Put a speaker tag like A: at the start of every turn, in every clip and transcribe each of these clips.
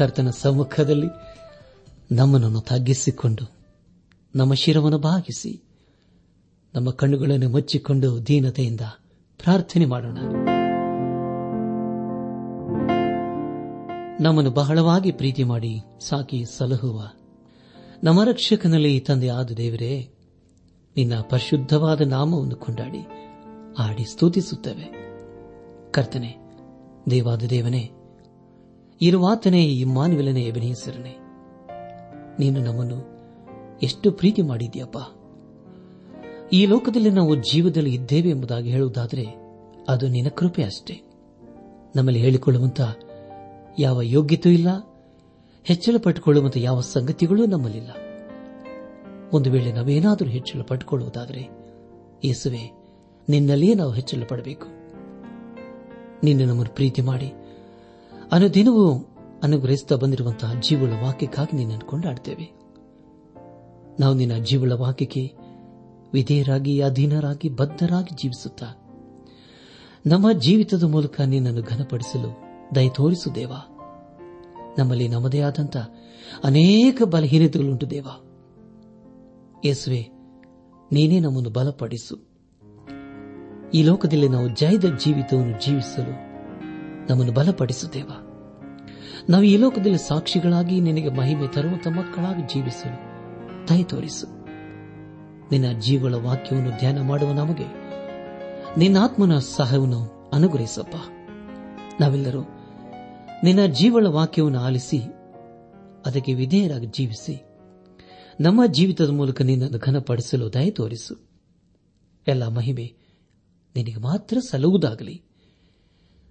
A: ಕರ್ತನ ಸಮ್ಮುಖದಲ್ಲಿ ನಮ್ಮನನ್ನು ತಗ್ಗಿಸಿಕೊಂಡು, ನಮ್ಮ ಶಿರವನ್ನು ಭಾಗಿಸಿ ನಮ್ಮ ಕಣ್ಣುಗಳನ್ನು ಮುಚ್ಚಿಕೊಂಡು ದೀನತೆಯಿಂದ ಪ್ರಾರ್ಥನೆ ಮಾಡೋಣ. ನಮ್ಮನ್ನು ಬಹಳವಾಗಿ ಪ್ರೀತಿ ಮಾಡಿ ಸಾಕಿ ಸಲಹುವ ನಮ್ಮ ರಕ್ಷಕನಲ್ಲಿ ತಂದೆ ಆದ ದೇವರೇ, ನಿನ್ನ ಪರಿಶುದ್ಧವಾದ ನಾಮವನ್ನು ಕೊಂಡಾಡಿ, ಆಡಿ ಸ್ತುತಿಸುತ್ತೇವೆ. ಕರ್ತನೆ, ದೇವಾದ ದೇವನೇ ಇರುವಾತನೇ ಇಮ್ಮಾನುವೆಲನೇ ಅಭಿನಯಿಸಿರನೆ ನೀನು ನಮ್ಮನ್ನು ಎಷ್ಟು ಪ್ರೀತಿ ಮಾಡಿದ್ಯಪ್ಪ ಈ ಲೋಕದಲ್ಲಿ ನಾವು ಜೀವದಲ್ಲಿ ಇದ್ದೇವೆ ಎಂಬುದಾಗಿ ಹೇಳುವುದಾದರೆ ಅದು ನಿನ್ನ ಕೃಪೆ ಅಷ್ಟೇ. ನಮ್ಮಲ್ಲಿ ಹೇಳಿಕೊಳ್ಳುವಂತ ಯಾವ ಯೋಗ್ಯತೆಯೂ ಇಲ್ಲ ಹೆಚ್ಚಳ ಪಟ್ಟುಕೊಳ್ಳುವಂತಹ ಯಾವ ಸಂಗತಿಗಳೂ ನಮ್ಮಲ್ಲಿಲ್ಲ. ಒಂದು ವೇಳೆ ನಾವೇನಾದರೂ ಹೆಚ್ಚಳ ಪಟ್ಟುಕೊಳ್ಳುವುದಾದರೆ ಯೇಸುವೆ, ನಿನ್ನಲ್ಲಿಯೇ ನಾವು ಹೆಚ್ಚಳ ಪಡಬೇಕು ನಿನ್ನ ನಮ್ಮನ್ನು ಪ್ರೀತಿ ಮಾಡಿ ಅನುದಿನವೂ ಅನುಗ್ರಹಿಸುತ್ತಾ ಬಂದಿರುವಂತಹ ಜೀವಳ ವಾಕ್ಯಕ್ಕಾಗಿ ನಿನ್ನನ್ನು ಕೊಂಡಾಡ್ತೇವೆ ನಾವು ನಿನ್ನ ಜೀವಳ ವಾಕ್ಯಕ್ಕೆ ವಿಧೇಯರಾಗಿ, ಅಧೀನರಾಗಿ, ಬದ್ಧರಾಗಿ ಜೀವಿಸುತ್ತಾ, ನಮ್ಮ ಜೀವಿತದ ಮೂಲಕ ನಿನ್ನನ್ನು ಘನಪಡಿಸಲು ದಯ ತೋರಿಸು ದೇವ. ನಮ್ಮಲ್ಲಿ ನಮ್ಮದೇ ಆದಂತ ಅನೇಕ ಬಲಹೀನತೆಗಳುಂಟು ದೇವ. ಯೇಸುವೆ, ನೀನೇ ನಮ್ಮನ್ನು ಬಲಪಡಿಸು. ಈ ಲೋಕದಲ್ಲಿ ನಾವು ಜಯದ ಜೀವಿತವನ್ನು ಜೀವಿಸಲು ನಮ್ಮನ್ನು ಬಲಪಡಿಸುತ್ತೇವ ನಾವು ಈ ಲೋಕದಲ್ಲಿ ಸಾಕ್ಷಿಗಳಾಗಿ ನಿನಗೆ ಮಹಿಮೆ ತರುವಂತ ಮಕ್ಕಳಾಗಿ ಜೀವಿಸಲು ದಯ ತೋರಿಸು. ನಿನ್ನ ಜೀವಗಳ ವಾಕ್ಯವನ್ನು ಧ್ಯಾನ ಮಾಡುವ ನಮಗೆ, ನಿನ್ನ ಆತ್ಮನ ಸಹಾಯವನ್ನು ಅನುಗ್ರಹಿಸಪ್ಪ. ನಾವೆಲ್ಲರೂ ನಿನ್ನ ಜೀವಳ ವಾಕ್ಯವನ್ನು ಆಲಿಸಿ, ಅದಕ್ಕೆ ವಿಧೇಯರಾಗಿ ಜೀವಿಸಿ, ನಮ್ಮ ಜೀವಿತದ ಮೂಲಕ ನಿನ್ನನ್ನು ಘನಪಡಿಸಲು ದಯ ತೋರಿಸು. ಎಲ್ಲ ಮಹಿಮೆ ನಿನಗೆ ಮಾತ್ರ ಸಲ್ಲುವುದಾಗಲಿ.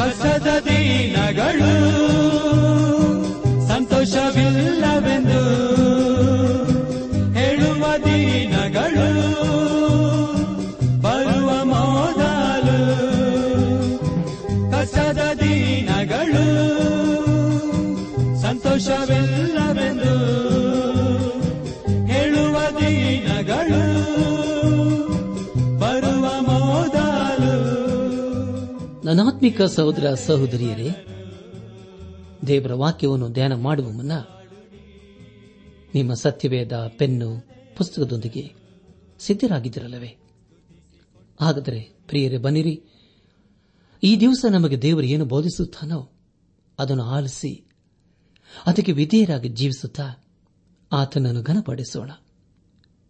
B: but
A: ನನಾತ್ಮಿಕ ಸಹೋದರ ಸಹೋದರಿಯರೇ, ದೇವರ ವಾಕ್ಯವನ್ನು ಧ್ಯಾನ ಮಾಡುವ ಮುನ್ನ ನಿಮ್ಮ ಸತ್ಯವೇದ ಪೆನ್ನು ಪುಸ್ತಕದೊಂದಿಗೆ ಸಿದ್ಧರಾಗಿದ್ದಿರಲ್ಲವೇ? ಹಾಗಾದರೆ ಪ್ರಿಯರೇ, ಬನ್ನಿರಿ. ಈ ದಿವಸ ನಮಗೆ ದೇವರು ಏನು ಬೋಧಿಸುತ್ತಾನೋ ಅದನ್ನು ಆಲಿಸಿ, ಅದಕ್ಕೆ ವಿಧೇಯರಾಗಿ ಜೀವಿಸುತ್ತಾ ಆತನನ್ನು ಘನಪಡಿಸೋಣ.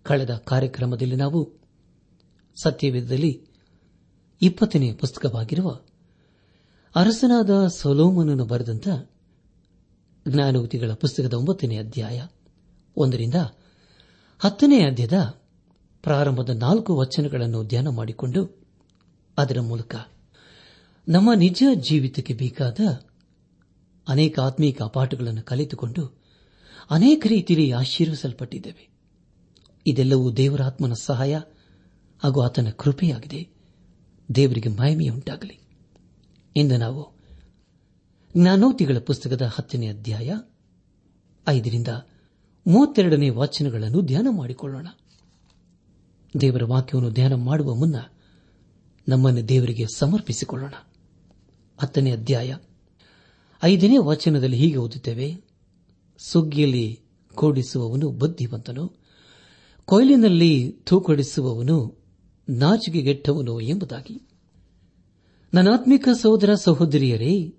A: ಕಳೆದ ಕಾರ್ಯಕ್ರಮದಲ್ಲಿ ನಾವು ಸತ್ಯವೇದದಲ್ಲಿ ಇಪ್ಪತ್ತನೇ ಪುಸ್ತಕವಾಗಿರುವ ಅರಸನಾದ ಸೊಲೋಮನನ್ನು ಬರೆದಂತ ಜ್ಞಾನೋಕ್ತಿಗಳ ಪುಸ್ತಕದ ಒಂಬತ್ತನೇ ಅಧ್ಯಾಯ. ಒಂದರಿಂದ ಹತ್ತನೇ ಅಧ್ಯಾಯದ ಪ್ರಾರಂಭದ ನಾಲ್ಕು ವಚನಗಳನ್ನು ಧ್ಯಾನ ಮಾಡಿಕೊಂಡು ಅದರ ಮೂಲಕ ನಮ್ಮ ನಿಜ ಜೀವಿತಕ್ಕೆ ಬೇಕಾದ ಅನೇಕ ಆತ್ಮೀಕ ಪಾಠಗಳನ್ನು ಕಲಿತುಕೊಂಡು ಅನೇಕ ರೀತಿಯಲ್ಲಿ ಆಶೀರ್ವಿಸಲ್ಪಟ್ಟಿದ್ದೇವೆ. ಇದೆಲ್ಲವೂ ದೇವರಾತ್ಮನ ಸಹಾಯ ಹಾಗೂ ಆತನ ಕೃಪೆಯಾಗಿದೆ. ದೇವರಿಗೆ ಮಹಿಮೆಯುಂಟಾಗಲಿ. ಇಂದು ನಾವು ಜ್ಞಾನೋತಿಗಳ ಪುಸ್ತಕದ ಹತ್ತನೇ ಅಧ್ಯಾಯ ಐದರಿಂದ ಮೂವತ್ತೆರಡನೇ ವಾಚನಗಳನ್ನು ಧ್ಯಾನ ಮಾಡಿಕೊಳ್ಳೋಣ. ದೇವರ ವಾಕ್ಯವನ್ನು ಧ್ಯಾನ ಮಾಡುವ ಮುನ್ನ ನಮ್ಮನ್ನು ದೇವರಿಗೆ ಸಮರ್ಪಿಸಿಕೊಳ್ಳೋಣ. ಹತ್ತನೇ ಅಧ್ಯಾಯ ಐದನೇ ವಾಚನದಲ್ಲಿ ಹೀಗೆ ಓದುತ್ತೇವೆ. ಸುಗ್ಗಿಯಲ್ಲಿ ಕೂಡಿಸುವವನು ಬುದ್ಧಿವಂತನು, ಕೊಯ್ಲಿನಲ್ಲಿ ತೂಕೊಡಿಸುವವನು ನಾಚಿಕೆಗೆಟ್ಟವನು ಎಂಬುದಾಗಿ. ನನಾತ್ಮಿಕ ಸಹೋದರ ಸಹೋದರಿಯರೇ,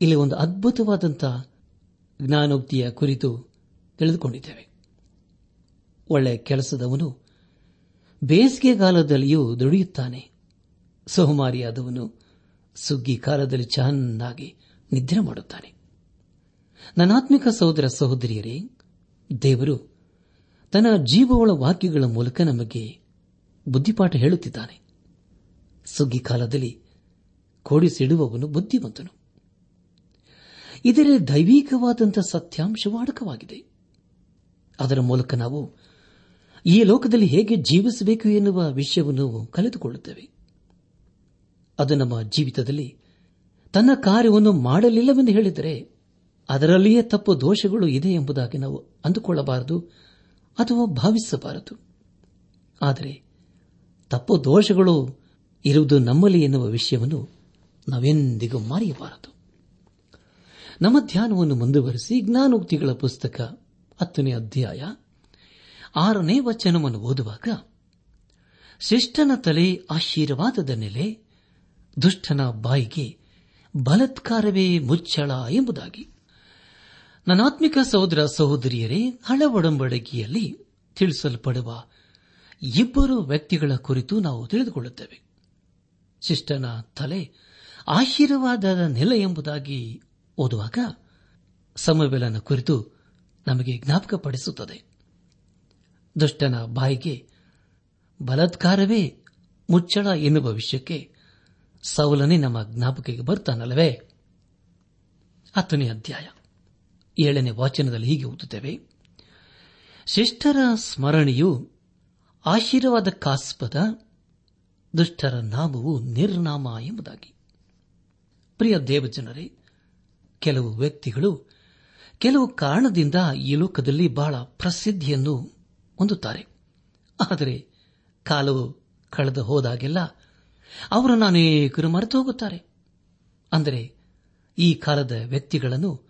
A: ಇಲ್ಲಿ ಒಂದು ಅದ್ಭುತವಾದಂತಹ ಜ್ಞಾನೋಕ್ತಿಯ ಕುರಿತು ತಿಳಿದುಕೊಂಡಿದ್ದೇವೆ. ಒಳ್ಳೆ ಕೆಲಸದವನು ಬೇಸಿಗೆಗಾಲದಲ್ಲಿಯೂ ದುಡಿಯುತ್ತಾನೆ. ಸೋಮಾರಿಯಾದವನು ಸುಗ್ಗಿ ಕಾಲದಲ್ಲಿ ಚೆನ್ನಾಗಿ ನಿದ್ರೆ ಮಾಡುತ್ತಾನೆ. ನನಾತ್ಮಿಕ ಸಹೋದರ ಸಹೋದರಿಯರೇ, ದೇವರು ತನ್ನ ಜೀವಗಳ ವಾಕ್ಯಗಳ ಮೂಲಕ ನಮಗೆ ಬುದ್ಧಿಪಾಠ ಹೇಳುತ್ತಿದ್ದಾನೆ. ಸುಗ್ಗಿ ಕಾಲದಲ್ಲಿ ಕೋಡಿಸಿಡುವವನು ಬುದ್ಧಿವಂತನು. ಇದರ ದೈವಿಕವಾದಂತಹ ಸತ್ಯಾಂಶವಾಡಕವಾಗಿದೆ ಅದರ ಮೂಲಕ ನಾವು ಈ ಲೋಕದಲ್ಲಿ ಹೇಗೆ ಜೀವಿಸಬೇಕು ಎನ್ನುವ ವಿಷಯವನ್ನು ಕಲಿತುಕೊಳ್ಳುತ್ತೇವೆ ಅದು ನಮ್ಮ ಜೀವಿತದಲ್ಲಿ ತನ್ನ ಕಾರ್ಯವನ್ನು ಮಾಡಲಿಲ್ಲವೆಂದು ಹೇಳಿದರೆ ಅದರಲ್ಲಿಯೇ ತಪ್ಪು ದೋಷಗಳು ಇದೆ ಎಂಬುದಾಗಿ ನಾವು ಅಂದುಕೊಳ್ಳಬಾರದು ಅಥವಾ ಭಾವಿಸಬಾರದು. ಆದರೆ ತಪ್ಪು ದೋಷಗಳು ಇರುವುದು ನಮ್ಮಲ್ಲಿ ಎನ್ನುವ ವಿಷಯವನ್ನು ನಾವೆಂದಿಗೂ ಮರೆಯಬಾರದು. ನಮ್ಮ ಧ್ಯಾನವನ್ನು ಮುಂದುವರೆಸಿ ಜ್ಞಾನೋಕ್ತಿಗಳ ಪುಸ್ತಕ ಹತ್ತನೇ ಅಧ್ಯಾಯ ಆರನೇ ವಚನವನ್ನು ಓದುವಾಗ, ಶಿಷ್ಟನ ತಲೆ ಆಶೀರ್ವಾದದ ನೆಲೆ ದುಷ್ಟನ ಬಾಯಿಗೆ ಬಲತ್ಕಾರವೇ ಮುಚ್ಚಳ ಎಂಬುದಾಗಿ. ನನಾತ್ಮಿಕ ಸಹೋದರ ಸಹೋದರಿಯರೇ ಹಳ ಒಡಂಬಡಿಕೆಯಲ್ಲಿ ತಿಳಿಸಲ್ಪಡುವ ಇಬ್ಬರು ವ್ಯಕ್ತಿಗಳ ಕುರಿತು ನಾವು ತಿಳಿದುಕೊಳ್ಳುತ್ತೇವೆ. ಶಿಷ್ಟನ ತಲೆ ಆಶೀರ್ವಾದದ ನೆಲೆ ಎಂಬುದಾಗಿ ಓದುವಾಗ ಸಮಬೆಲನ ಕುರಿತು ನಮಗೆ ಜ್ಞಾಪಕಪಡಿಸುತ್ತದೆ. ದುಷ್ಟನ ಬಾಯಿಗೆ ಬಲತ್ಕಾರವೇ ಮುಚ್ಚಳ ಎನ್ನುವ ವಿಷಯಕ್ಕೆ ಸೌಲನೇ ನಮ್ಮ ಜ್ಞಾಪಕಕ್ಕೆ ಬರ್ತಾನಲ್ಲವೇ? ಹತ್ತನೇ ಅಧ್ಯಾಯ. ಏಳನೇ ವಾಚನದಲ್ಲಿ ಹೀಗೆ ಓದುತ್ತೇವೆ. ಶಿಷ್ಟರ ಸ್ಮರಣೆಯು ಆಶೀರ್ವಾದಕ್ಕಾಸ್ಪದ ದುಷ್ಟರ ನಾಮವು ನಿರ್ನಾಮ ಎಂಬುದಾಗಿ. ಪ್ರಿಯ ದೇವಜನರೇ, ಕೆಲವು ವ್ಯಕ್ತಿಗಳು ಕೆಲವು ಕಾರಣದಿಂದ ಈ ಲೋಕದಲ್ಲಿ ಬಹಳ ಪ್ರಸಿದ್ಧಿಯನ್ನು ಹೊಂದುತ್ತಾರೆ. ಆದರೆ ಕಾಲವು ಕಳೆದು ಹೋದಾಗೆಲ್ಲ ಅವರನ್ನು ಅನೇಕರು ಮರೆತು ಹೋಗುತ್ತಾರೆ. ಅಂದರೆ ಈ ಕಾಲದ ವ್ಯಕ್ತಿಗಳನ್ನು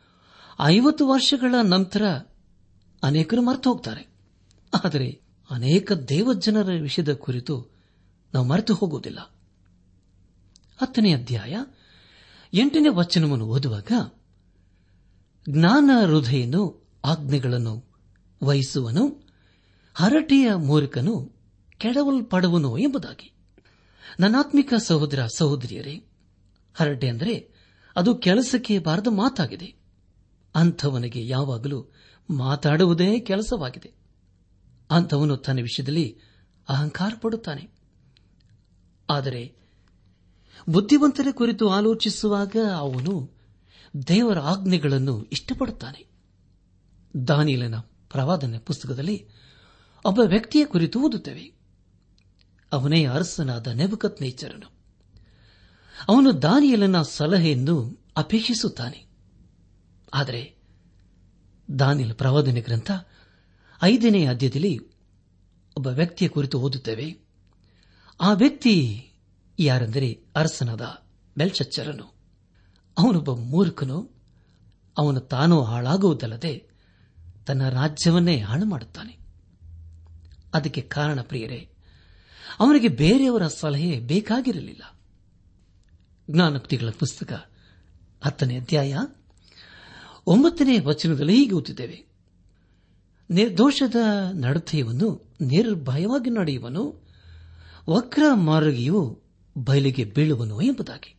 A: ಐವತ್ತು ವರ್ಷಗಳ ನಂತರ ಅನೇಕರು ಮರೆತು ಹೋಗ್ತಾರೆ. ಆದರೆ ಅನೇಕ ದೇವಜನರ ವಿಷಯದ ಕುರಿತು ನಾವು ಮರೆತು ಹೋಗುವುದಿಲ್ಲ. ಹತ್ತನೇ ಅಧ್ಯಾಯ ಎಂಟನೇ ವಚನವನ್ನು ಓದುವಾಗ ಜ್ಞಾನ ಹೃದಯನು ಆಜ್ಞೆಗಳನ್ನು ವಹಿಸುವನು, ಹರಟೆಯ ಮೂರ್ಖನು ಕೆಡವಲ್ಪಡುವನು ಎಂಬುದಾಗಿ. ನನಾತ್ಮಿಕ ಸಹೋದರ ಸಹೋದರಿಯರೇ, ಹರಟೆ ಅಂದರೆ ಅದು ಕೆಲಸಕ್ಕೆ ಬಾರದ ಮಾತಾಗಿದೆ. ಅಂಥವನಿಗೆ ಯಾವಾಗಲೂ ಮಾತಾಡುವುದೇ ಕೆಲಸವಾಗಿದೆ. ಅಂಥವನು ತನ್ನ ವಿಷಯದಲ್ಲಿ ಅಹಂಕಾರ ಪಡುತ್ತಾನೆ. ಆದರೆ ಬುದ್ಧಿವಂತರ ಕುರಿತು ಆಲೋಚಿಸುವಾಗ ಅವನು ದೇವರ ಆಜ್ಞೆಗಳನ್ನು ಇಷ್ಟಪಡುತ್ತಾನೆ. ದಾನಿಲನ ಪ್ರವಾದನೆ ಪುಸ್ತಕದಲ್ಲಿ ಒಬ್ಬ ವ್ಯಕ್ತಿಯ ಕುರಿತು ಓದುತ್ತೇವೆ. ಅವನೇ ಅರಸನಾದ ನೆಬಕತ್ ನೇಚರನು ಅವನು ದಾನಿಯಲನ ಸಲಹೆಯನ್ನು ಅಪೇಕ್ಷಿಸುತ್ತಾನೆ. ಆದರೆ ದಾನಿಯಲ್ ಪ್ರವಾದನೆ ಗ್ರಂಥ ಐದನೇ ಅಧ್ಯಾಯದಲ್ಲಿ ಒಬ್ಬ ವ್ಯಕ್ತಿಯ ಕುರಿತು ಓದುತ್ತೇವೆ. ಆ ವ್ಯಕ್ತಿ ಯಾರೆಂದರೆ ಅರಸನಾದ ಬೆಲ್ಚಚ್ಚರನು. ಅವನೊಬ್ಬ ಮೂರ್ಖನು, ಅವನು ತಾನೂ ಹಾಳಾಗುವುದಲ್ಲದೆ ತನ್ನ ರಾಜ್ಯವನ್ನೇ ಹಾಳು ಮಾಡುತ್ತಾನೆ ಅದಕ್ಕೆ ಕಾರಣ ಪ್ರಿಯರೇ, ಅವನಿಗೆ ಬೇರೆಯವರ ಸಲಹೆ ಬೇಕಾಗಿರಲಿಲ್ಲ. ಜ್ಞಾನಕ್ತಿಗಳ ಪುಸ್ತಕ ಹತ್ತನೇ ಅಧ್ಯಾಯ ಒಂಬತ್ತನೇ ವಚನದಲ್ಲಿ ಹೀಗೆ ಓದುತ್ತೇವೆ ನಿರ್ದೋಷದ ನಡತೆಯನ್ನು ನಿರ್ಭಯವಾಗಿ ನಡೆಯುವನು ವಕ್ರ ಮಾರ್ಗಿಯು ಬಯಲಿಗೆ ಬೀಳುವನು ಎಂಬುದಾಗಿ.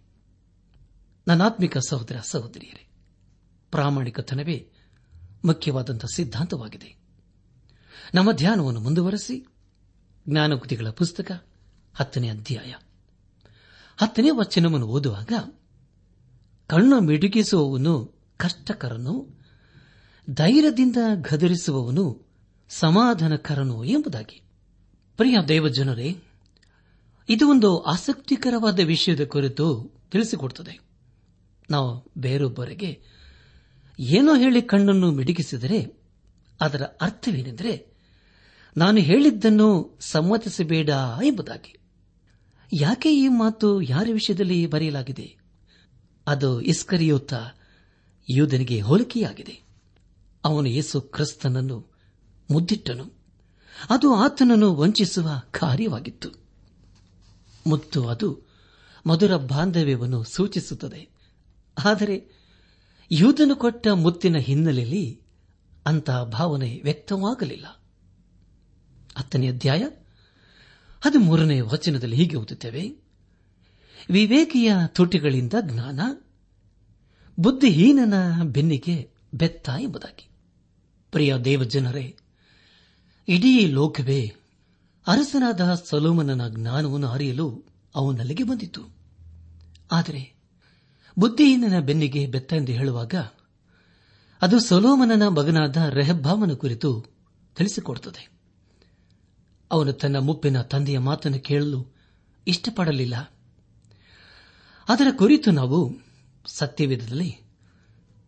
A: ನನಾತ್ಮಿಕ ಸಹೋದರ ಸಹೋದರಿಯರೇ ಪ್ರಾಮಾಣಿಕತನವೇ ಮುಖ್ಯವಾದಂತಹ ಸಿದ್ಧಾಂತವಾಗಿದೆ. ನಮ್ಮ ಧ್ಯಾನವನ್ನು ಮುಂದುವರೆಸಿ, ಜ್ಞಾನಕೃತಿಗಳ ಪುಸ್ತಕ ಹತ್ತನೇ ಅಧ್ಯಾಯ. ಹತ್ತನೇ ವಚನವನ್ನು ಓದುವಾಗ, ಕಣ್ಣು ಮಿಡುಗಿಸುವವನು ಕಷ್ಟಕರನು, ಧೈರ್ಯದಿಂದ ಗದರಿಸುವವನು ಸಮಾಧಾನಕರನು ಎಂಬುದಾಗಿ. ಪ್ರಿಯ ದೇವಜನರೇ ಇದು ಒಂದು ಆಸಕ್ತಿಕರವಾದ ವಿಷಯದ ಕುರಿತು ತಿಳಿಸಿಕೊಡುತ್ತದೆ ನಾವು ಬೇರೊಬ್ಬರಿಗೆ ಏನೋ ಹೇಳಿ ಕಣ್ಣನ್ನು ಮಿಡುಗಿಸಿದರೆ ಅದರ ಅರ್ಥವೇನೆಂದರೆ ನಾನು ಹೇಳಿದ್ದನ್ನು ಸಮ್ಮತಿಸಬೇಡ ಎಂಬುದಾಗಿ. ಯಾಕೆ ಈ ಮಾತು ಯಾರ ವಿಷಯದಲ್ಲಿ ಬರೆಯಲಾಗಿದೆ? ಅದು ಇಸ್ಕರಿಯೋತ ಯೋಧನಿಗೆ ಹೋಲಿಕೆಯಾಗಿದೆ. ಅವನು ಯೇಸು ಕ್ರಿಸ್ತನನ್ನು ಮುದ್ದಿಟ್ಟನು. ಅದು ಆತನನ್ನು ವಂಚಿಸುವ ಕಾರ್ಯವಾಗಿತ್ತು. ಮುತ್ತು ಅದು ಮಧುರ ಬಾಂಧವ್ಯವನ್ನು ಸೂಚಿಸುತ್ತದೆ. ಆದರೆ ಯೂದನು ಕೊಟ್ಟ ಮುತ್ತಿನ ಹಿನ್ನೆಲೆಯಲ್ಲಿ ಅಂತಹ ಭಾವನೆ ವ್ಯಕ್ತವಾಗಲಿಲ್ಲ. ಹತ್ತನೇ ಅಧ್ಯಾಯ ಹದಿಮೂರನೇ ವಚನದಲ್ಲಿ ಹೀಗೆ ಓದುತ್ತೇವೆ. ವಿವೇಕಿಯ ತುಟಿಗಳಿಂದ ಜ್ಞಾನ, ಬುದ್ಧಿಹೀನನ ಬೆನ್ನಿಗೆ ಬೆತ್ತ ಎಂಬುದಾಗಿ. ಪ್ರಿಯ ದೇವಜನರೇ, ಇಡೀ ಲೋಕವೇ ಅರಸನಾದ ಸಲೋಮನನ ಜ್ಞಾನವನ್ನು ಅರಿಯಲು ಅವನಲ್ಲಿಗೆ ಬಂದಿತು ಆದರೆ ಬುದ್ಧಿಹೀನನ ಬೆನ್ನಿಗೆ ಬೆತ್ತ ಎಂದು ಹೇಳುವಾಗ ಅದು ಸೊಲೋಮನನ ಮಗನಾದ ರೆಹಬ್ಬಾಮನ ಕುರಿತು ತಿಳಿಸಿಕೊಡುತ್ತದೆ. ಅವನು ತನ್ನ ಮುಪ್ಪಿನ ತಂದೆಯ ಮಾತನ್ನು ಕೇಳಲು ಇಷ್ಟಪಡಲಿಲ್ಲ. ಅದರ ಕುರಿತು ನಾವು ಸತ್ಯವೇಧದಲ್ಲಿ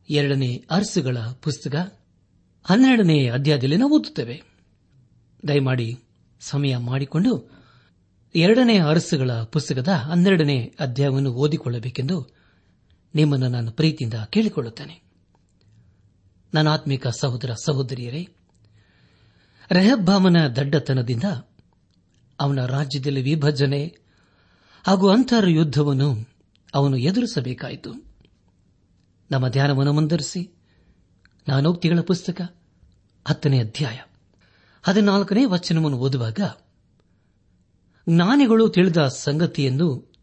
A: ಎರಡನೇ ಅರಸುಗಳ ಪುಸ್ತಕ ಹನ್ನೆರಡನೇ ಅಧ್ಯಾಯದಲ್ಲಿ ನಾವು ಓದುತ್ತೇವೆ. ದಯಮಾಡಿ ಸಮಯ ಮಾಡಿಕೊಂಡು ಎರಡನೇ ಅರಸುಗಳ ಪುಸ್ತಕದ ಹನ್ನೆರಡನೇ ಅಧ್ಯಾಯವನ್ನು ಓದಿಕೊಳ್ಳಬೇಕೆಂದು ನಿಮ್ಮನ್ನು ನಾನು ಪ್ರೀತಿಯಿಂದ ಕೇಳಿಕೊಳ್ಳುತ್ತೇನೆ. ನನ್ನ ಆತ್ಮಿಕ ಸಹೋದರ ಸಹೋದರಿಯರೇ, ರೆಹಬ್ಬಾಮನ ದಡ್ಡತನದಿಂದ ಅವನ ರಾಜ್ಯದಲ್ಲಿ ವಿಭಜನೆ ಹಾಗೂ ಅಂತರ್ ಯುದ್ದವನ್ನು ಅವನು ಎದುರಿಸಬೇಕಾಯಿತು. ನಮ್ಮ ಧ್ಯಾನವನ್ನು ಮುಂದರಿಸಿ ನಾನೋಕ್ತಿಗಳ ಪುಸ್ತಕ ಹತ್ತನೇ ಅಧ್ಯಾಯ. ಹದಿನಾಲ್ಕನೇ ವಚನವನ್ನು ಓದುವಾಗ, ಜ್ಞಾನಿಗಳು ತಿಳಿದ ಸಂಗತಿಯನ್ನು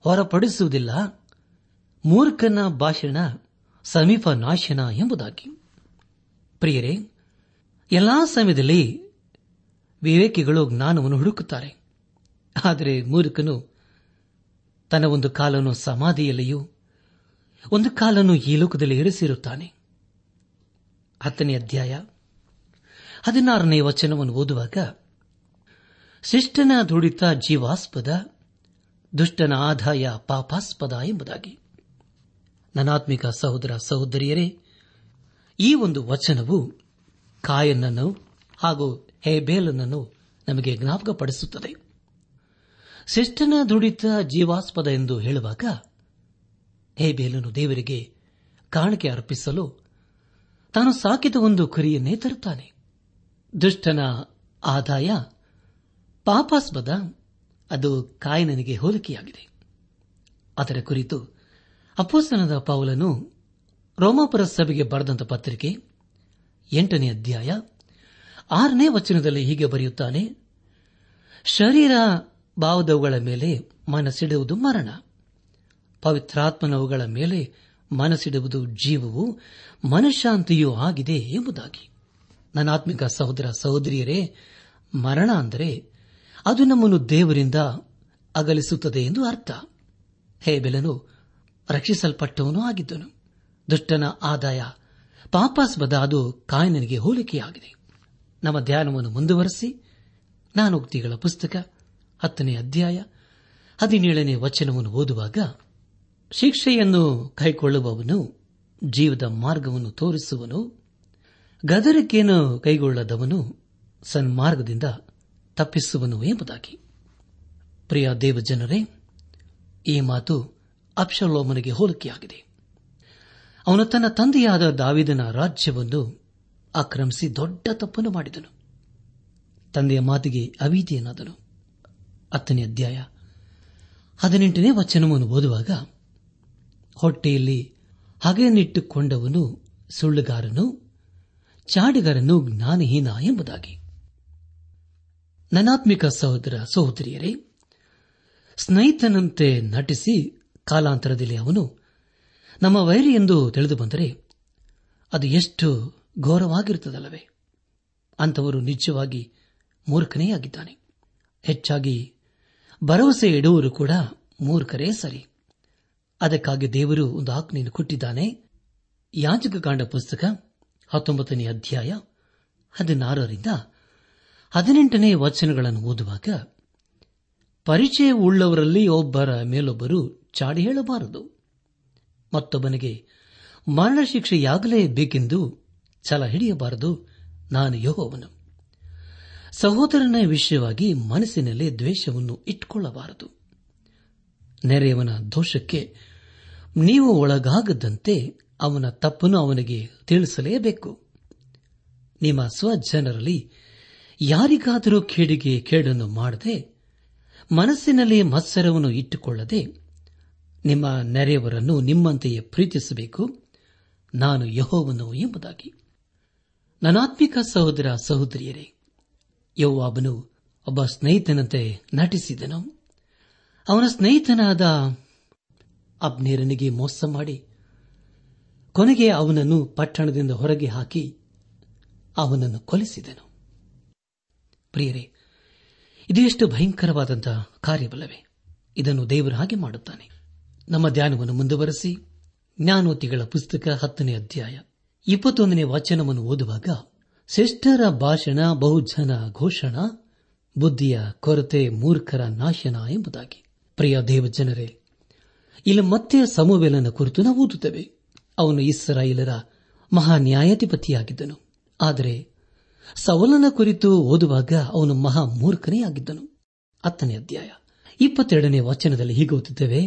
A: ಹೊರಪಡಿಸುವುದಿಲ್ಲ, ಮೂರ್ಖನ ಭಾಷಣ ಸಮೀಪ ನಾಶನ ಎಂಬುದಾಗಿ. ಪ್ರಿಯರೇ, ಎಲ್ಲಾ ಸಮಯದಲ್ಲಿ ವಿವೇಕಿಗಳು ಜ್ಞಾನವನ್ನು ಹುಡುಕುತ್ತಾರೆ. ಆದರೆ ಮೂರ್ಖನು ತನ್ನ ಒಂದು ಕಾಲನ್ನು ಸಮಾಧಿಯಲ್ಲಿಯೂ, ಒಂದು ಕಾಲನ್ನು ಈ ಲೋಕದಲ್ಲಿ ಇರಿಸಿರುತ್ತಾನೆ. ಹತ್ತನೇ ಅಧ್ಯಾಯ. ಹದಿನಾರನೇ ವಚನವನ್ನು ಓದುವಾಗ, ಶಿಷ್ಟನ ದುಡಿತ ಜೀವಾಸ್ಪದ, ದುಷ್ಟನ ಆದಾಯ ಪಾಪಾಸ್ಪದ ಎಂಬುದಾಗಿ. ನನಾತ್ಮಿಕ ಸಹೋದರ ಸಹೋದರಿಯರೇ, ಈ ಒಂದು ವಚನವು ಕಾಯನನ್ನು ಹಾಗೂ ಹೇಬೇಲನನ್ನು ನಮಗೆ ಜ್ಞಾಪಕಪಡಿಸುತ್ತದೆ. ಶಿಷ್ಟನ ದುಡಿತ ಜೀವಾಸ್ಪದ ಎಂದು ಹೇಳುವಾಗ, ಹೇಬೇಲನು ದೇವರಿಗೆ ಕಾಣಿಕೆ ಅರ್ಪಿಸಲು ತಾನು ಸಾಕಿದ ಒಂದು ಕುರಿಯನ್ನೇ ತರುತ್ತಾನೆ. ದುಷ್ಟನ ಆದಾಯ ಪಾಪಾಸ್ಪದ, ಅದು ಕಾಯನನಿಗೆ ಹೋಲಿಕೆಯಾಗಿದೆ. ಅದರ ಕುರಿತು ಅಪೋಸ್ತನದ ಪೌಲನು ರೋಮಾಪುರ ಸಭೆಗೆ ಬರೆದಂತ ಪತ್ರಿಕೆ ಎಂಟನೇ ಅಧ್ಯಾಯ ಆರನೇ ವಚನದಲ್ಲಿ ಹೀಗೆ ಬರೆಯುತ್ತಾನೆ, ಶರೀರ ಭಾವದವುಗಳ ಮೇಲೆ ಮನಸ್ಸಿಡುವುದು ಮರಣ. ಪವಿತ್ರಾತ್ಮನವುಗಳ ಮೇಲೆ ಮನಸ್ಸಿಡುವುದು ಜೀವವು ಮನಃಶಾಂತಿಯೂ ಆಗಿದೆ ಎಂಬುದಾಗಿ. ನನಾತ್ಮಿಕ ಸಹೋದರ ಸಹೋದರಿಯರೇ, ಮರಣ ಅಂದರೆ ಅದು ನಮ್ಮನ್ನು ದೇವರಿಂದ ಅಗಲಿಸುತ್ತದೆ ಎಂದು ಅರ್ಥ. ಹೇಬೆಲನು ರಕ್ಷಿಸಲ್ಪಟ್ಟವನೂ ಆಗಿದ್ದನು. ದುಷ್ಟನ ಆದಾಯ ಪಾಪಾಸ್ಪದ ಅದು ಕಾಯನನಿಗೆ ಹೋಲಿಕೆಯಾಗಿದೆ. ನಮ್ಮ ಧ್ಯಾನವನ್ನು ಮುಂದುವರೆಸಿ ನಾನೋಕ್ತಿಗಳ ಪುಸ್ತಕ ಹತ್ತನೇ ಅಧ್ಯಾಯ ಹದಿನೇಳನೇ ವಚನವನ್ನು ಓದುವಾಗ ಶಿಕ್ಷೆಯನ್ನು ಕೈಕೊಳ್ಳುವವನು ಜೀವದ ಮಾರ್ಗವನ್ನು ತೋರಿಸುವನು. ಗದರಿಕೆಯನ್ನು ಕೈಗೊಳ್ಳದವನು ಸನ್ಮಾರ್ಗದಿಂದ ತಪ್ಪಿಸುವನು ಎಂಬುದಾಗಿ. ಪ್ರಿಯ ದೇವಜನರೇ, ಈ ಮಾತು ಅಪ್ಷಲೋಮನಿಗೆ ಹೋಲಿಕೆಯಾಗಿದೆ. ಅವನು ತನ್ನ ತಂದೆಯಾದ ದಾವಿದನ ರಾಜ್ಯವನ್ನು ಆಕ್ರಮಿಸಿ ದೊಡ್ಡ ತಪ್ಪನ್ನು ಮಾಡಿದನು. ತಂದೆಯ ಮಾತಿಗೆ ಅವೀತಿಯನಾದನು ಹತ್ತನೇ ಅಧ್ಯಾಯ ಹದಿನೆಂಟನೇ ವಚನವನ್ನು ಓದುವಾಗ, ಹೊಟ್ಟೆಯಲ್ಲಿ ಹಗೆಯನ್ನಿಟ್ಟುಕೊಂಡವನು ಸುಳ್ಳುಗಾರನು ಚಾಡಿಗಾರನು ಜ್ಞಾನಹೀನ ಎಂಬುದಾಗಿ. ನನಾತ್ಮಿಕ ಸಹೋದರ ಸಹೋದರಿಯರೇ, ಸ್ನೇಹಿತನಂತೆ ನಟಿಸಿ ಕಾಲಾಂತರದಲ್ಲಿ ಅವನು ನಮ್ಮ ವೈರಿ ಎಂದು ತಿಳಿದು ಬಂದರೆ ಅದು ಎಷ್ಟು ಘೋರವಾಗಿರುತ್ತದಲ್ಲವೇ? ಅಂತವರು ನಿಜವಾಗಿ ಮೂರ್ಖನೇ ಆಗಿದ್ದಾನೆ ಹೆಚ್ಚಾಗಿ ಭರವಸೆ ಇಡುವರು ಕೂಡ ಮೂರ್ಖರೇ ಸರಿ. ಅದಕ್ಕಾಗಿ ದೇವರು ಒಂದು ಆಜ್ಞೆಯನ್ನು ಕೊಟ್ಟಿದ್ದಾನೆ. ಯಾಜಕ ಕಾಂಡ ಪುಸ್ತಕ ಹತ್ತೊಂಬತ್ತನೇ ಅಧ್ಯಾಯ ಹದಿನಾರರಿಂದ ಹದಿನೆಂಟನೇ ವಚನಗಳನ್ನು ಓದುವಾಗ ಪರಿಚಯವುಳ್ಳವರಲ್ಲಿ ಒಬ್ಬರ ಮೇಲೊಬ್ಬರು ಚಾಡಿ ಹೇಳಬಾರದು. ಮತ್ತೊಬ್ಬನಿಗೆ ಮರಣಶಿಕ್ಷೆಯಾಗಲೇಬೇಕೆಂದು ಛಲ ಹಿಡಿಯಬಾರದು, ನಾನು ಯಹೋವನು. ಸಹೋದರನ ವಿಷಯವಾಗಿ ಮನಸ್ಸಿನಲ್ಲಿ ದ್ವೇಷವನ್ನು ಇಟ್ಟುಕೊಳ್ಳಬಾರದು. ನೆರೆಯವನ ದೋಷಕ್ಕೆ ನೀವು ಒಳಗಾಗದಂತೆ ಅವನ ತಪ್ಪನ್ನು ಅವನಿಗೆ ತಿಳಿಸಲೇಬೇಕು. ನಿಮ್ಮ ಸ್ವಜನರಲ್ಲಿ ಯಾರಿಗಾದರೂ ಕೇಡಿಗೆ ಕೇಡನ್ನು ಮಾಡದೆ, ಮನಸ್ಸಿನಲ್ಲಿ ಮತ್ಸರವನ್ನು ಇಟ್ಟುಕೊಳ್ಳದೆ, ನಿಮ್ಮ ನೆರೆಯವರನ್ನು ನಿಮ್ಮಂತೆಯೇ ಪ್ರೀತಿಸಬೇಕು. ನಾನು ಯಹೋವನು ಎಂಬುದಾಗಿ. ನನಾತ್ಮಿಕ ಸಹೋದರ ಸಹೋದರಿಯರೇ, ಯೌವಾಬನು ಒಬ್ಬ ಸ್ನೇಹಿತನಂತೆ ನಟಿಸಿದನು. ಅವನ ಸ್ನೇಹಿತನಾದ ಅಬ್ನೇರನಿಗೆ ಮೋಸ ಮಾಡಿ ಕೊನೆಗೆ ಅವನನ್ನು ಪಟ್ಟಣದಿಂದ ಹೊರಗೆ ಹಾಕಿ ಅವನನ್ನು ಕೊಲಿಸಿದನು ಪ್ರಿಯರೇ ಇದು ಎಷ್ಟು ಭಯಂಕರವಾದಂತಹ ಕಾರ್ಯವಲ್ಲವೇ? ಇದನ್ನು ದೇವರ ಹಾಗೆ ಮಾಡುತ್ತಾನೆ. ನಮ್ಮ ಧ್ಯಾನವನ್ನು ಮುಂದುವರೆಸಿ, ಜ್ಞಾನೋತಿಗಳ ಪುಸ್ತಕ ಹತ್ತನೇ ಅಧ್ಯಾಯ ಇಪ್ಪತ್ತೊಂದನೇ ವಾಚನವನ್ನು ಓದುವಾಗ, ಶ್ರೇಷ್ಠರ ಭಾಷಣ, ಬಹುಜನ ಘೋಷಣ, ಬುದ್ಧಿಯ ಕೊರತೆ, ಮೂರ್ಖರ ನಾಶನ ಎಂಬುದಾಗಿ. ಪ್ರಿಯ ದೇವಜನರೇ, ಇಲ್ಲಿ ಮತ್ತೆ ಸಮುವೆಲನ ಕುರಿತು ನಾವು ಓದುತ್ತೇವೆ. ಅವನು ಇಸ್ರಾಯೇಲರ ಮಹಾ ನ್ಯಾಯಾಧಿಪತಿಯಾಗಿದ್ದನು ಆದರೆ ಸವಲನ ಕುರಿತು ಓದುವಾಗ ಅವನು ಮಹಾ ಮೂರ್ಖನೇ ಆಗಿದ್ದನು ಹತ್ತನೇ ಅಧ್ಯಾಯ. ಇಪ್ಪತ್ತೆರಡನೇ ವಚನದಲ್ಲಿ ಹೀಗೆ ಓದುತ್ತೇವೆ,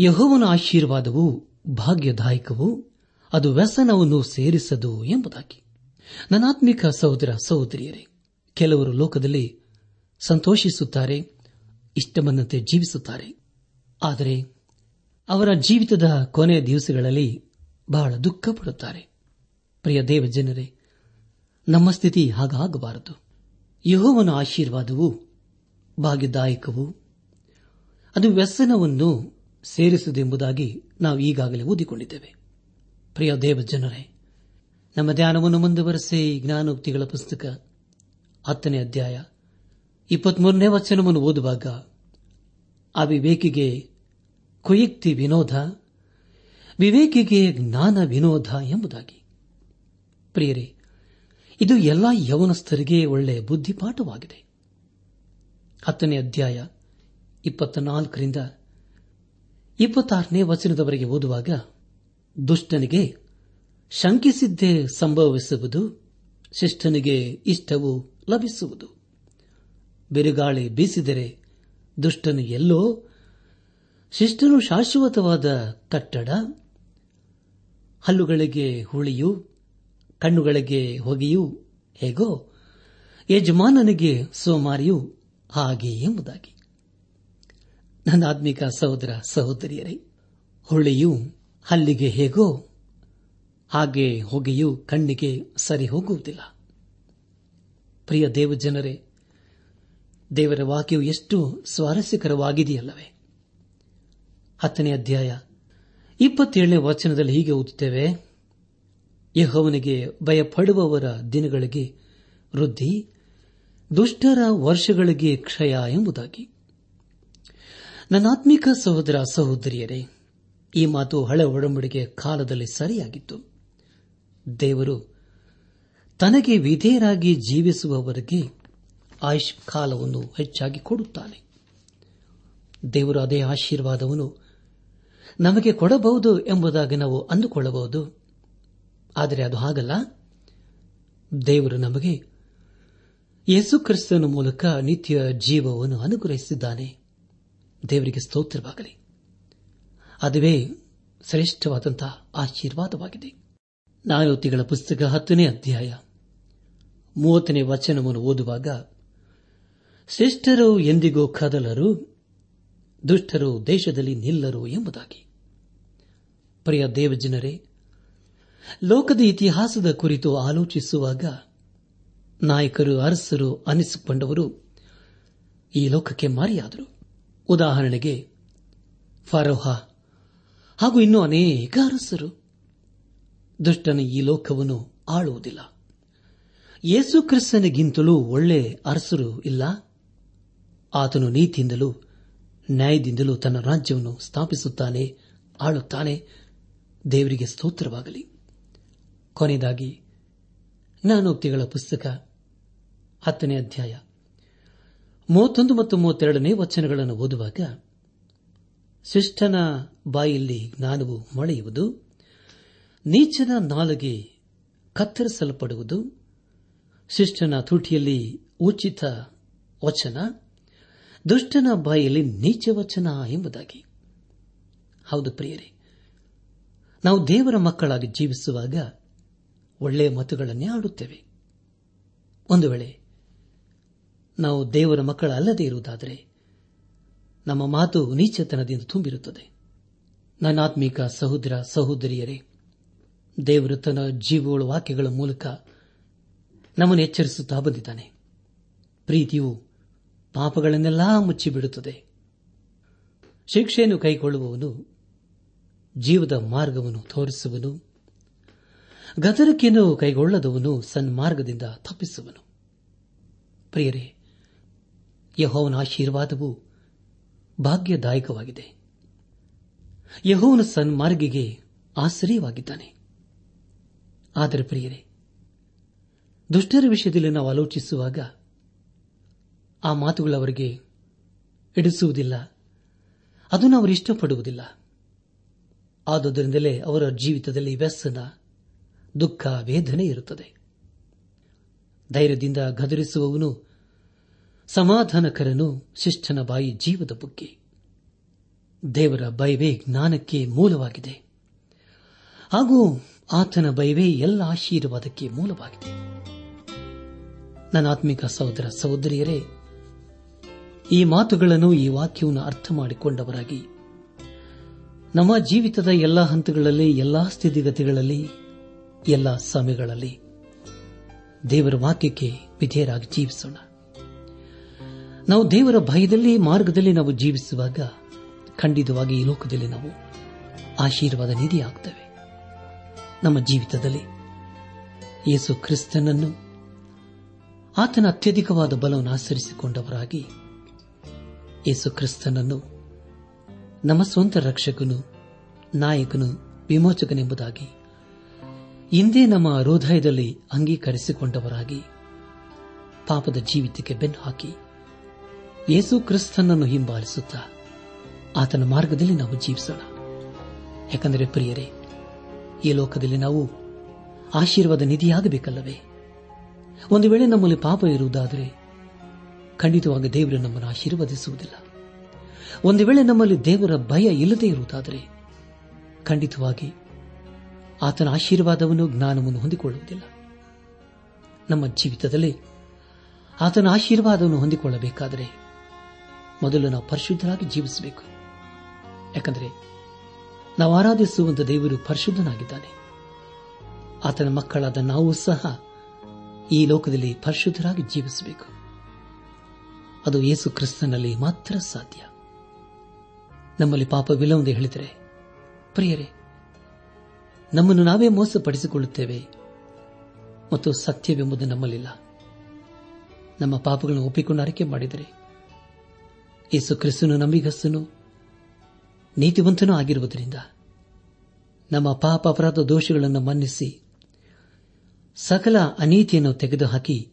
A: ಯಹೋವನ ಆಶೀರ್ವಾದವು ಭಾಗ್ಯದಾಯಕವು, ಅದು ವ್ಯಸನವನ್ನು ಸೇರಿಸದು ಎಂಬುದಾಗಿ. ನನಾತ್ಮಿಕ ಸಹೋದರ ಸಹೋದರಿಯರೇ, ಕೆಲವರು ಲೋಕದಲ್ಲಿ ಸಂತೋಷಿಸುತ್ತಾರೆ ಇಷ್ಟಬಂದಂತೆ ಜೀವಿಸುತ್ತಾರೆ. ಆದರೆ ಅವರ ಜೀವಿತದ ಕೊನೆಯ ದಿವಸಗಳಲ್ಲಿ ಬಹಳ ದುಃಖ ಪಡುತ್ತಾರೆ. ಪ್ರಿಯ ದೇವ ಜನರೇ, ನಮ್ಮ ಸ್ಥಿತಿ ಹಾಗಾಗಬಾರದು. ಯಹೋವನ ಆಶೀರ್ವಾದವು ಭಾಗ್ಯದಾಯಕವು ಅದು ವ್ಯಸನವನ್ನು ಸೇರಿಸುವುದೆಂಬುದಾಗಿ ನಾವು ಈಗಾಗಲೇ ಓದಿಕೊಂಡಿದ್ದೇವೆ. ಪ್ರಿಯ ದೇವ ಜನರೇ, ನಮ್ಮ ಧ್ಯಾನವನ್ನು ಮುಂದುವರೆಸಿ ಜ್ಞಾನೋಕ್ತಿಗಳ ಪುಸ್ತಕ ಹತ್ತನೇ ಅಧ್ಯಾಯ ಇಪ್ಪತ್ಮೂರನೇ ವಚನವನ್ನು ಓದುವಾಗ ಅವಿವೇಕಿಗೆ ಕುಯುಕ್ತಿ ವಿನೋದ ವಿವೇಕಿಗೆ ಜ್ಞಾನ ವಿನೋದ ಎಂಬುದಾಗಿ. ಪ್ರಿಯರೇ, ಇದು ಎಲ್ಲ ಯವನಸ್ಥರಿಗೆ ಒಳ್ಳೆಯ ಬುದ್ಧಿಪಾಠವಾಗಿದೆ. ಹತ್ತನೇ ಅಧ್ಯಾಯ ಇಪ್ಪತ್ತಾರನೇ ವಚನದವರೆಗೆ ಓದುವಾಗ ದುಷ್ಟನಿಗೆ ಶಂಕಿಸಿದ್ದೇ ಸಂಭವಿಸುವುದು, ಶಿಷ್ಟನಿಗೆ ಇಷ್ಟವು ಲಭಿಸುವುದು. ಬಿರುಗಾಳಿ ಬೀಸಿದರೆ ದುಷ್ಟನು ಎಲ್ಲೋ ಶಿಷ್ಟನು ಶಾಶ್ವತವಾದ ಕಟ್ಟಡ ಹಲ್ಲುಗಳಿಗೆ ಹುಳಿಯು, ಕಣ್ಣುಗಳಿಗೆ ಹೊಗೆಯು, ಹೇಗೋ ಯಜಮಾನನಿಗೆ ಸೋಮಾರಿಯು ಹಾಗೆ ಎಂಬುದಾಗಿ. ನನ್ನ ಆತ್ಮಿಕ ಸಹೋದರ ಸಹೋದರಿಯರೇ, ಹುಳಿಯು ಹಲ್ಲಿಗೆ ಹೇಗೋ ಹಾಗೆ ಹೊಗೆಯು ಕಣ್ಣಿಗೆ ಸರಿ ಹೋಗುವುದಿಲ್ಲ. ಪ್ರಿಯ ದೇವಜನರೇ, ದೇವರ ವಾಕ್ಯವು ಎಷ್ಟು ಸ್ವಾರಸ್ಯಕರವಾಗಿದೆಯಲ್ಲವೇ? ಹತ್ತನೇ ಅಧ್ಯಾಯ ಇಪ್ಪತ್ತೇಳನೇ ವಚನದಲ್ಲಿ ಹೀಗೆ ಓದುತ್ತೇವೆ, ಯಹೋವನಿಗೆ ಭಯಪಡುವವರ ದಿನಗಳಿಗೆ ವೃದ್ಧಿ, ದುಷ್ಟರ ವರ್ಷಗಳಿಗೆ ಕ್ಷಯ ಎಂಬುದಾಗಿ. ನನ್ನಾತ್ಮಿಕ ಸಹೋದರ ಸಹೋದರಿಯರೇ, ಈ ಮಾತು ಹಳೆ ಒಡಂಬಡಿಕೆ ಕಾಲದಲ್ಲಿ ಸರಿಯಾಗಿತ್ತು. ದೇವರು ತನಗೆ ವಿಧೇಯರಾಗಿ ಜೀವಿಸುವವರಿಗೆ ಆಯುಷ್ ಕಾಲವನ್ನು ಹೆಚ್ಚಾಗಿ ಕೊಡುತ್ತಾನೆ. ದೇವರು ಅದೇ ಆಶೀರ್ವಾದವನ್ನು ನಮಗೆ ಕೊಡಬಹುದು ಎಂಬುದಾಗಿ ನಾವು ಅಂದುಕೊಳ್ಳಬಹುದು. ಆದರೆ ಅದು ಹಾಗಲ್ಲ. ದೇವರು ನಮಗೆ ಯೇಸು ಕ್ರಿಸ್ತನ ಮೂಲಕ ನಿತ್ಯ ಜೀವವನ್ನು ಅನುಗ್ರಹಿಸಿದ್ದಾನೆ. ದೇವರಿಗೆ ಸ್ತೋತ್ರವಾಗಲಿ. ಅದುವೇ ಶ್ರೇಷ್ಠವಾದಂತಹ ಆಶೀರ್ವಾದವಾಗಿದೆ. ನಾಯೋತಿಗಳ ಪುಸ್ತಕ ಹತ್ತನೇ ಅಧ್ಯಾಯ ಮೂವತ್ತನೇ ವಚನವನ್ನು ಓದುವಾಗ, ಶ್ರೇಷ್ಠರು ಎಂದಿಗೂ ಕದಲರು, ದುಷ್ಟರು ದೇಶದಲ್ಲಿ ನಿಲ್ಲರು ಎಂಬುದಾಗಿ. ಪ್ರಿಯ ದೇವಜನರೇ, ಲೋಕದ ಇತಿಹಾಸದ ಕುರಿತು ಆಲೋಚಿಸುವಾಗ ನಾಯಕರು, ಅರಸರು ಅನಿಸಿಕೊಂಡವರು ಈ ಲೋಕಕ್ಕೆ ಮಾರಿಯಾದರು. ಉದಾಹರಣೆಗೆ, ಫರೋಹ ಹಾಗೂ ಇನ್ನೂ ಅನೇಕ ಅರಸರು ದುಷ್ಟನ ಈ ಲೋಕವನ್ನು ಆಳುವುದಿಲ್ಲ. ಯೇಸು ಕ್ರಿಸ್ತನಿಗಿಂತಲೂ ಒಳ್ಳೆ ಅರಸರು ಇಲ್ಲ. ಆತನು ನೀತಿಯಿಂದಲೂ ನ್ಯಾಯದಿಂದಲೂ ತನ್ನ ರಾಜ್ಯವನ್ನು ಸ್ಥಾಪಿಸುತ್ತಾನೆ, ಆಳುತ್ತಾನೆ. ದೇವರಿಗೆ ಸ್ತೋತ್ರವಾಗಲಿ. ಕೊನೆಯದಾಗಿ, ಜ್ಞಾನೋಕ್ತಿಗಳ ಪುಸ್ತಕ, ಹತ್ತನೇ ಅಧ್ಯಾಯ. ಮೂವತ್ತೊಂದು ಮತ್ತು ಮೂವತ್ತೆರಡನೇ ವಚನಗಳನ್ನು ಓದುವಾಗ, ಶಿಷ್ಟನ ಬಾಯಲ್ಲಿ ಜ್ಞಾನವು ಮೊಳೆಯುವುದು, ನೀಚನ ನಾಲಿಗೆ ಕತ್ತರಿಸಲ್ಪಡುವುದು, ಶಿಷ್ಟನ ತುಟಿಯಲ್ಲಿ ಉಚಿತ ವಚನ, ದುಷ್ಟನ ಬಾಯಲ್ಲಿ ನೀಚ ವಚನ ಎಂಬುದಾಗಿ. ಹೌದು ಪ್ರಿಯರೇ ನಾವು ದೇವರ ಮಕ್ಕಳಾಗಿ ಜೀವಿಸುವಾಗ ಒಳ್ಳೆಯ ಮತುಗಳನ್ನೇ ಆಡುತ್ತೇವೆ. ಒಂದು ವೇಳೆ ನಾವು ದೇವರ ಮಕ್ಕಳಲ್ಲದೇ ಇರುವುದಾದರೆ ನಮ್ಮ ಮಾತು ನೀಚತನದಿಂದ ತುಂಬಿರುತ್ತದೆ. ನನ್ನಾತ್ಮೀಕ ಸಹೋದರ, ಸಹೋದರಿಯರೇ, ದೇವರು ತನ್ನ ಜೀವಗಳ ವಾಕ್ಯಗಳ ಮೂಲಕ ನಮ್ಮನ್ನು ಎಚ್ಚರಿಸುತ್ತಾ ಬಂದಿದ್ದಾನೆ. ಪ್ರೀತಿಯು ಪಾಪಗಳನ್ನೆಲ್ಲಾ ಮುಚ್ಚಿಬಿಡುತ್ತದೆ. ಶಿಕ್ಷೆಯನ್ನು ಕೈಗೊಳ್ಳುವವನು ಜೀವದ ಮಾರ್ಗವನ್ನು ತೋರಿಸುವನು. ಗದರಿಕೆಯನ್ನು ಕೈಗೊಳ್ಳದವನು ಸನ್ಮಾರ್ಗದಿಂದ ತಪ್ಪಿಸುವನು. ಪ್ರಿಯರೇ, ಯಹೋವನ ಆಶೀರ್ವಾದವು ಭಾಗ್ಯದಾಯಕವಾಗಿದೆ. ಯಹೋವನ ಸನ್ಮಾರ್ಗಿಗೆ ಆಶ್ರಯವಾಗಿದ್ದಾನೆ. ಆದರೆ ಪ್ರಿಯರೇ, ದುಷ್ಟರ ವಿಷಯದಲ್ಲಿ ನಾವು ಆಲೋಚಿಸುವಾಗ ಆ ಮಾತುಗಳವರಿಗೆ ಇಡಿಸುವುದಿಲ್ಲ ಅದನ್ನು ಅವರು ಇಷ್ಟಪಡುವುದಿಲ್ಲ. ಆದುದರಿಂದಲೇ ಅವರ ಜೀವಿತದಲ್ಲಿ ವ್ಯಸನ, ದುಃಖ, ವೇದನೆ ಇರುತ್ತದೆ. ಧೈರ್ಯದಿಂದ ಗದರಿಸುವವನು ಸಮಾಧಾನಕರನು ಶಿಷ್ಟನ ಬಾಯಿ ಜೀವದ ಬುಗ್ಗೆ. ದೇವರ ಬಯವೇ ಜ್ಞಾನಕ್ಕೆ ಮೂಲವಾಗಿದೆ. ಹಾಗೂ ಆತನ ಬಯವೇ ಎಲ್ಲ ಆಶೀರ್ವಾದಕ್ಕೆ ಮೂಲವಾಗಿದೆ. ನನ್ನ ಆತ್ಮಿಕ ಸಹೋದರ ಸಹೋದರಿಯರೇ, ಈ ಮಾತುಗಳನ್ನು ಈ ವಾಕ್ಯವನ್ನು ಅರ್ಥ ಮಾಡಿಕೊಂಡವರಾಗಿ ನಮ್ಮ ಜೀವಿತದ ಎಲ್ಲಾ ಹಂತಗಳಲ್ಲಿ, ಎಲ್ಲಾ ಸ್ಥಿತಿಗತಿಗಳಲ್ಲಿ, ಎಲ್ಲ ಸಮಯಗಳಲ್ಲಿ ದೇವರ ವಾಕ್ಯಕ್ಕೆ ವಿಧೇಯರಾಗಿ ಜೀವಿಸೋಣ. ನಾವು ದೇವರ ಭಯದಲ್ಲಿ, ಮಾರ್ಗದಲ್ಲಿ ನಾವು ಜೀವಿಸುವಾಗ ಖಂಡಿತವಾಗಿ ಈ ಲೋಕದಲ್ಲಿ ನಾವು ಆಶೀರ್ವಾದ ನಿಧಿಯಾಗುತ್ತವೆ ನಮ್ಮ ಜೀವಿತದಲ್ಲಿ ಯೇಸು ಕ್ರಿಸ್ತನನ್ನು ಆತನ ಅತ್ಯಧಿಕವಾದ ಬಲವನ್ನು ಆಚರಿಸಿಕೊಂಡವರಾಗಿ ಯೇಸು ಕ್ರಿಸ್ತನನ್ನು ನಮ್ಮ ಸ್ವಂತ ರಕ್ಷಕನು, ನಾಯಕನು, ವಿಮೋಚಕನೆಂಬುದಾಗಿ. ಇಂದೇ ನಮ್ಮ ಹೃದಯದಲ್ಲಿ ಅಂಗೀಕರಿಸಿಕೊಂಡವರಾಗಿ. ಪಾಪದ ಜೀವಿತಕ್ಕೆ ಬೆನ್ನು ಹಾಕಿ. ಯೇಸು ಕ್ರಿಸ್ತನನ್ನು ಹಿಂಬಾಲಿಸುತ್ತಾ ಆತನ ಮಾರ್ಗದಲ್ಲಿ ನಾವು ಜೀವಿಸೋಣ. ಯಾಕಂದರೆ ಪ್ರಿಯರೇ, ಈ ಲೋಕದಲ್ಲಿ ನಾವು ಆಶೀರ್ವಾದ ನಿಧಿಯಾಗಬೇಕಲ್ಲವೇ? ಒಂದು ವೇಳೆ ನಮ್ಮಲ್ಲಿ ಪಾಪ ಇರುವುದಾದರೆ ಖಂಡಿತವಾಗಿ ದೇವರು ನಮ್ಮನ್ನು ಆಶೀರ್ವದಿಸುವುದಿಲ್ಲ. ಒಂದು ವೇಳೆ ನಮ್ಮಲ್ಲಿ ದೇವರ ಭಯ ಇಲ್ಲದೆ ಇರುವುದಾದರೆ ಖಂಡಿತವಾಗಿ ಆತನ ಆಶೀರ್ವಾದವನ್ನು ಜ್ಞಾನವನ್ನು ಹೊಂದಿಕೊಳ್ಳುವುದಿಲ್ಲ. ನಮ್ಮ ಜೀವಿತದಲ್ಲಿ ಆತನ ಆಶೀರ್ವಾದವನ್ನು ಹೊಂದಿಕೊಳ್ಳಬೇಕಾದರೆ ಮೊದಲು ನಾವು ಪರಿಶುದ್ಧರಾಗಿ ಜೀವಿಸಬೇಕು. ಯಾಕಂದರೆ ನಾವು ಆರಾಧಿಸುವಂತ ದೇವರು ಪರಿಶುದ್ಧನಾಗಿದ್ದಾನೆ. ಆತನ ಮಕ್ಕಳಾದ ನಾವು ಸಹ ಈ ಲೋಕದಲ್ಲಿ ಪರಿಶುದ್ಧರಾಗಿ ಜೀವಿಸಬೇಕು. ಅದು ಯೇಸು ಕ್ರಿಸ್ತನಲ್ಲಿ ಮಾತ್ರ ಸಾಧ್ಯ. ನಮ್ಮಲ್ಲಿ ಪಾಪವಿಲ್ಲವೆಂದು ಹೇಳಿದರೆ, ಪ್ರಿಯರೇ, ನಮ್ಮನ್ನು ನಾವೇ ಮೋಸಪಡಿಸಿಕೊಳ್ಳುತ್ತೇವೆ ಮತ್ತು ಸತ್ಯವೆಂಬುದು ನಮ್ಮಲ್ಲಿಲ್ಲ. ನಮ್ಮ ಪಾಪಗಳನ್ನು ಒಪ್ಪಿಕೊಂಡು ಅರಿಕೆ ಮಾಡಿದರೆ, ಯೇಸು ಕ್ರಿಸ್ತನು ನಂಬಿಗಸ್ತನು, ನೀತಿವಂತನೂ ಆಗಿರುವುದರಿಂದ ನಮ್ಮ ಪಾಪ ಅಪರಾಧ ದೋಷಗಳನ್ನು ಮನ್ನಿಸಿ ಸಕಲ ಅನೀತಿಯನ್ನು ತೆಗೆದುಹಾಕಿ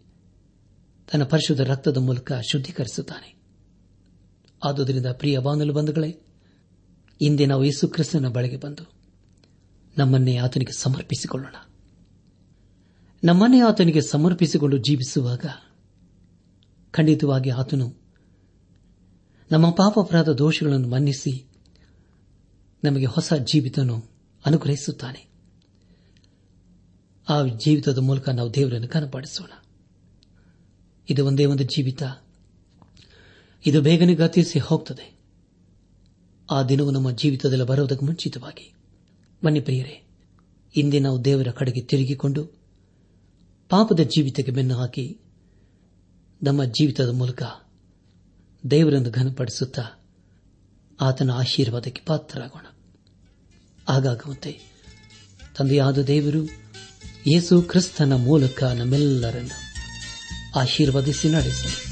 A: ತನ್ನ ಪರಿಶುದ್ಧ ರಕ್ತದ ಮೂಲಕ ಶುದ್ಧೀಕರಿಸುತ್ತಾನೆ. ಆದುದರಿಂದ ಪ್ರಿಯ ಬಾನಲು ಬಂಧುಗಳೇ ಇಂದೇ ನಾವು ಯೇಸು ಕ್ರಿಸ್ತನ ಬಳಿಗೆ ಬಂದು ನಮ್ಮನ್ನೇ ಆತನಿಗೆ ಸಮರ್ಪಿಸಿಕೊಳ್ಳೋಣ. ನಮ್ಮನ್ನೇ ಆತನಿಗೆ ಸಮರ್ಪಿಸಿಕೊಂಡು ಜೀವಿಸುವಾಗ ಖಂಡಿತವಾಗಿ ಆತನು ನಮ್ಮ ಪಾಪ ಅಪರಾಧ ದೋಷಗಳನ್ನು ಮನ್ನಿಸಿ ನಮಗೆ ಹೊಸ ಜೀವಿತನು ಅನುಗ್ರಹಿಸುತ್ತಾನೆ. ಆ ಜೀವಿತದ ಮೂಲಕ ನಾವು ದೇವರನ್ನು ಕನಪಾಡಿಸೋಣ ಇದು ಒಂದೇ ಒಂದು ಜೀವಿತ. ಇದು ಬೇಗನೆ ಗತಿಸಿ ಹೋಗ್ತದೆ. ಆ ದಿನವು ನಮ್ಮ ಜೀವಿತದಲ್ಲಿ ಬರುವುದಕ್ಕೆ ಮುಂಚಿತವಾಗಿ. ಬನ್ನಿ ಪ್ರಿಯರೇ, ಇಂದೇ ನಾವು ದೇವರ ಕಡೆಗೆ ತಿರುಗಿಕೊಂಡು ಪಾಪದ ಜೀವಿತಕ್ಕೆ ಬೆನ್ನು ಹಾಕಿ ನಮ್ಮ ಜೀವಿತದ ಮೂಲಕ ದೇವರನ್ನು ಘನಪಡಿಸುತ್ತಾ ಆತನ ಆಶೀರ್ವಾದಕ್ಕೆ ಪಾತ್ರರಾಗೋಣ. ಆಗಾಗುವಂತೆ ತಂದೆಯಾದ ದೇವರು ಯೇಸು ಕ್ರಿಸ್ತನ ಮೂಲಕ ನಮ್ಮೆಲ್ಲರನ್ನು ಆಶೀರ್ವದಿಸಿ ನಡೆಸಲಿ.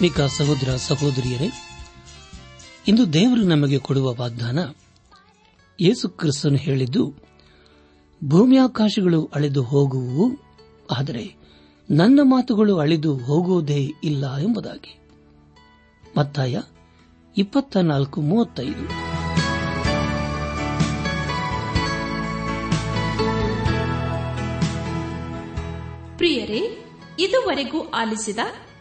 A: ನನಾತ್ಮಿಕ ಸಹೋದರ ಸಹೋದರಿಯರೇ, ಇಂದು ದೇವರು ನಮಗೆ ಕೊಡುವ ವಾಗ್ದಾನ ಯೇಸು ಕ್ರಿಸ್ತನು ಹೇಳಿದ್ದು, ಭೂಮಿಯಾಕಾಶಗಳು ಅಳೆದು ಹೋಗುವು ಆದರೆ ನನ್ನ ಮಾತುಗಳು ಅಳೆದು ಹೋಗುವುದೇ ಇಲ್ಲ ಎಂಬುದಾಗಿ. ಮತ್ತಾಯ ಇಪ್ಪತ್ತ ನಾಲ್ಕು ಮೂವತ್ತೈದು.
C: ಪ್ರಿಯರೇ, ಇದುವರೆಗೂ ಆಲಿಸಿದ